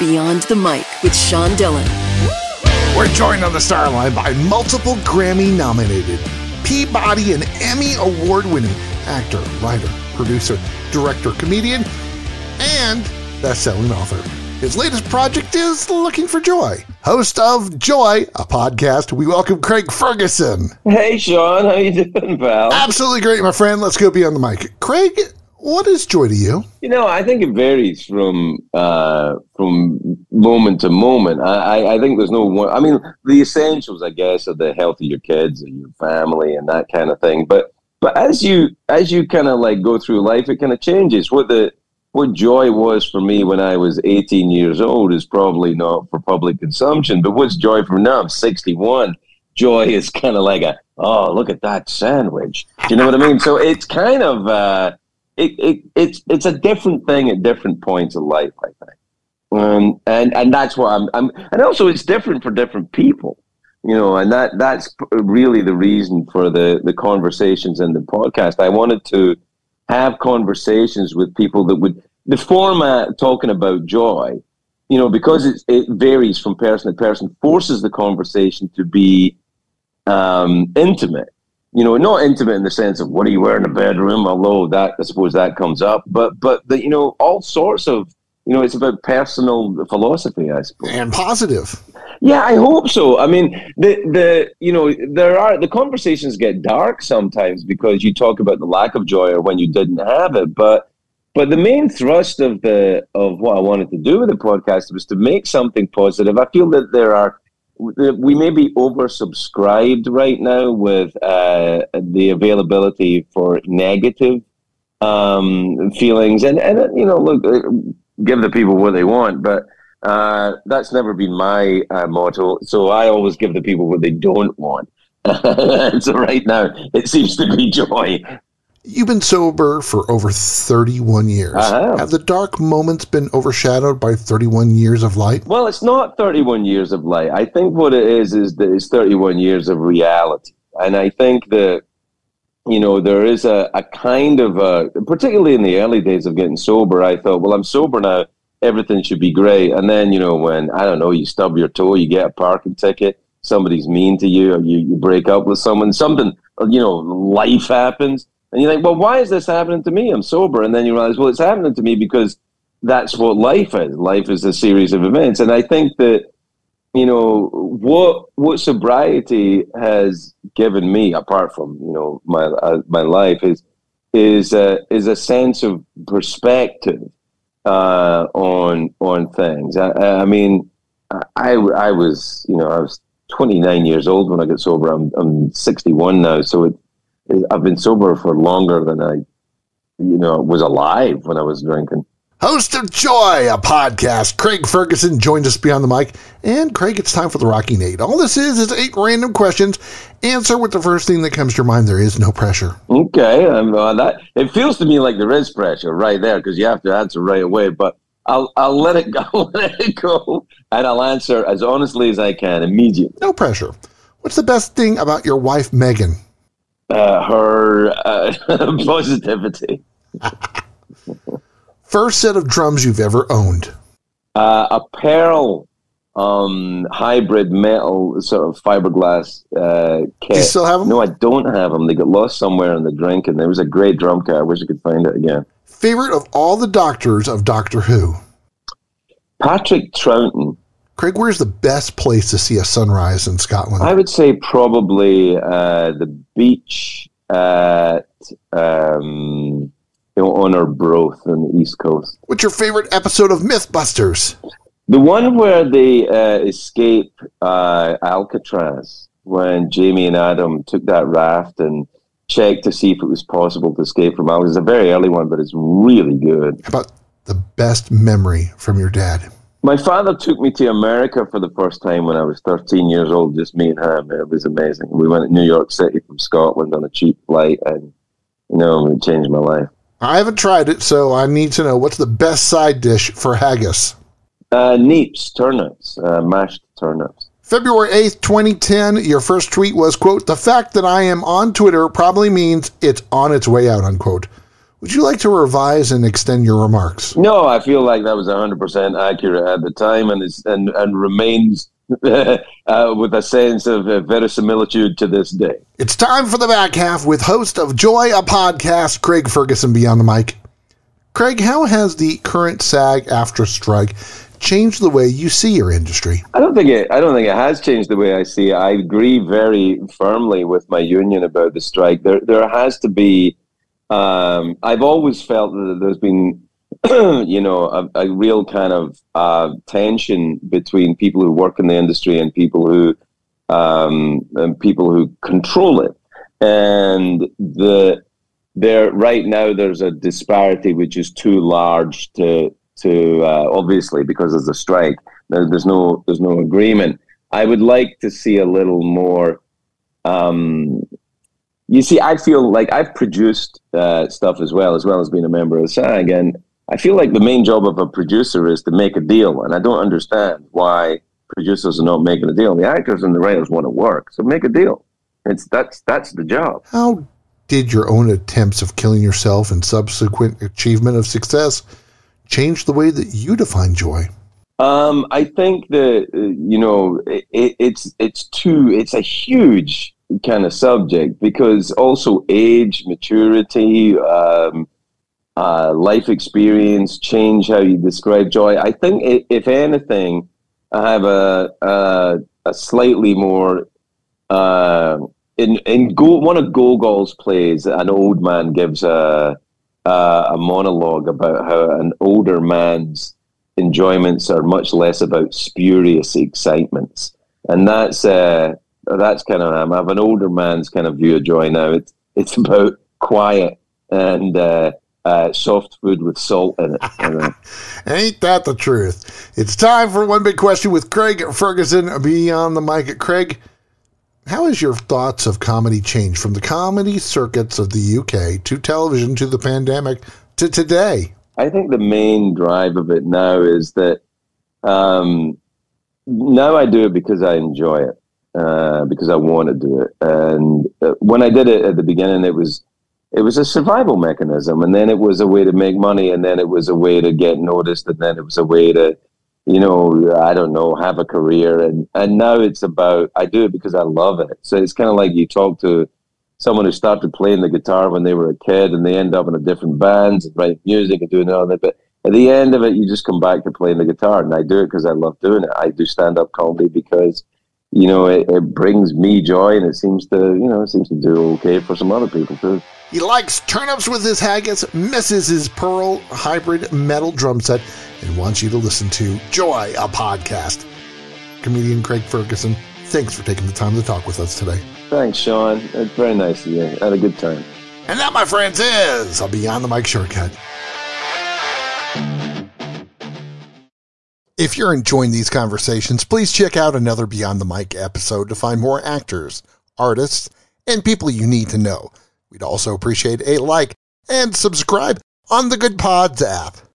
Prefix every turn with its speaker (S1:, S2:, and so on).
S1: Beyond the Mic with Sean Dillon.
S2: We're joined on the Starline by multiple Grammy nominated, Peabody and Emmy award winning actor, writer, producer, director, comedian, and best selling author. His latest project is Looking for Joy. Host of Joy, a podcast, we welcome Craig Ferguson.
S3: Hey, Sean, how you doing, pal?
S2: Absolutely great, my friend. Let's go beyond the mic. Craig, what is joy to you?
S3: You know, I think it varies from uh, from moment to moment. I, I think there's no one. I mean, the essentials, I guess, are the health of your kids and your family and that kind of thing. But but as you as you kind of like go through life, it kind of changes. What the what joy was for me when I was 18 years old is probably not for public consumption. But what's joy for now? I'm 61. Joy is kind of like a, oh, look at that sandwich. Do you know what I mean? So it's kind of, uh, it, it, it's, it's a different thing at different points of life, I think. Um, and, and that's why I'm, I'm, and also it's different for different people, you know, and that, that's really the reason for the, the conversations and the podcast. I wanted to, have conversations with people that would the format talking about joy you know because it, it varies from person to person forces the conversation to be um, intimate you know not intimate in the sense of what do you wear in a bedroom although that i suppose that comes up but but the, you know all sorts of you know it's about personal philosophy i suppose
S2: and positive
S3: yeah, I hope so. I mean, the the you know there are the conversations get dark sometimes because you talk about the lack of joy or when you didn't have it, but but the main thrust of the of what I wanted to do with the podcast was to make something positive. I feel that there are we may be oversubscribed right now with uh, the availability for negative um, feelings, and and you know, look, uh, give the people what they want, but uh, that's never been my uh, motto. So I always give the people what they don't want. so right now, it seems to be joy.
S2: You've been sober for over 31 years.
S3: Have.
S2: have. the dark moments been overshadowed by 31 years of light?
S3: Well, it's not 31 years of light. I think what it is is that it's 31 years of reality. And I think that, you know, there is a, a kind of, a, particularly in the early days of getting sober, I thought, well, I'm sober now everything should be great. And then, you know, when, I don't know, you stub your toe, you get a parking ticket, somebody's mean to you, or you, you break up with someone, something, you know, life happens. And you're like, well, why is this happening to me? I'm sober. And then you realize, well, it's happening to me because that's what life is. Life is a series of events. And I think that, you know, what what sobriety has given me, apart from you know my uh, my life, is is a, is a sense of perspective uh, on on things. I, I, mean, I I was you know I was 29 years old when I got sober. I'm I'm 61 now, so it, it, I've been sober for longer than I you know was alive when I was drinking.
S2: Host of Joy, a podcast. Craig Ferguson joined us beyond the mic. And Craig, it's time for the Rockin' 8. All this is is eight random questions. Answer with the first thing that comes to your mind. There is no pressure.
S3: Okay, uh, that it feels to me like there is pressure right there because you have to answer right away. But I'll I'll let it go, let it go, and I'll answer as honestly as I can immediately.
S2: No pressure. What's the best thing about your wife, Megan?
S3: Uh, her uh, positivity.
S2: first set of drums you've ever owned?
S3: Uh, a Pearl um, hybrid metal sort of fiberglass uh, kit.
S2: Do you still have them?
S3: No, I don't have them. They got lost somewhere in the drink, and there was a great drum kit. I wish I could find it again.
S2: Favorite of all the doctors of Doctor Who?
S3: Patrick Troughton.
S2: Craig, where's the best place to see a sunrise in Scotland?
S3: I would say probably uh, the beach at um, on Arbroath on the East Coast.
S2: What's your favorite episode of Mythbusters?
S3: The one where they uh, escape uh, Alcatraz, when Jamie and Adam took that raft and checked to see if it was possible to escape from Alcatraz. It's a very early one, but it's really good.
S2: How about the best memory from your dad?
S3: My father took me to America for the first time when I was 13 years old, just me and him. It was amazing. We went to New York City from Scotland on a cheap flight, and you know, it changed my life.
S2: I haven't tried it, so I need to know what's the best side dish for haggis.
S3: Uh, neeps, turnips, uh, mashed turnips.
S2: February 8th, 2010, your first tweet was, quote, the fact that I am on Twitter probably means it's on its way out, unquote. Would you like to revise and extend your remarks?
S3: No, I feel like that was 100% accurate at the time and, is, and, and remains uh, with a sense of uh, verisimilitude to this day.
S2: It's time for the back half with host of Joy, a podcast, Craig Ferguson, Beyond the Mic. Craig, how has the current SAG-AFTRA strike changed the way you see your industry?
S3: I don't think it. I don't think it has changed the way I see it. I agree very firmly with my union about the strike. There, there has to be. Um, I've always felt that there's been, you know, a, a real kind of uh, tension between people who work in the industry and people who, um, and people who control it, and the there right now there's a disparity which is too large to to uh, obviously because there's a strike there, there's no there's no agreement. I would like to see a little more um, you see i feel like i've produced uh, stuff as well as well as being a member of sag and i feel like the main job of a producer is to make a deal and i don't understand why producers are not making a deal. The actors and the writers want to work so make a deal. It's that's that's the job.
S2: How did your own attempts of killing yourself and subsequent achievement of success change the way that you define joy?
S3: Um, I think that uh, you know it, it's it's too it's a huge kind of subject because also age, maturity, um, uh, life experience change how you describe joy. I think if anything, I have a a, a slightly more uh, in in Go, one of Gogol's plays, an old man gives a a, a monologue about how an older man's enjoyments are much less about spurious excitements, and that's uh, that's kind of I have an older man's kind of view of joy now. It's it's about quiet and. Uh, uh, soft food with salt in it.
S2: Ain't that the truth? It's time for one big question with Craig Ferguson beyond the mic. at Craig, how has your thoughts of comedy changed from the comedy circuits of the UK to television to the pandemic to today?
S3: I think the main drive of it now is that um, now I do it because I enjoy it, uh, because I want to do it. And uh, when I did it at the beginning, it was it was a survival mechanism, and then it was a way to make money, and then it was a way to get noticed, and then it was a way to you know, I don't know, have a career. And, and now it's about, I do it because I love it. So it's kind of like you talk to someone who started playing the guitar when they were a kid and they end up in a different bands and write music and doing all that. But at the end of it, you just come back to playing the guitar. And I do it because I love doing it. I do stand up comedy because, you know, it, it brings me joy and it seems to, you know, it seems to do okay for some other people too.
S2: He likes turnips with his haggis, misses his Pearl hybrid metal drum set, and wants you to listen to Joy, a podcast. Comedian Craig Ferguson, thanks for taking the time to talk with us today.
S3: Thanks, Sean. It's very nice of you. I had a good time.
S2: And that, my friends, is a Beyond the Mic shortcut. If you're enjoying these conversations, please check out another Beyond the Mic episode to find more actors, artists, and people you need to know. We'd also appreciate a like and subscribe on the Goodpods app.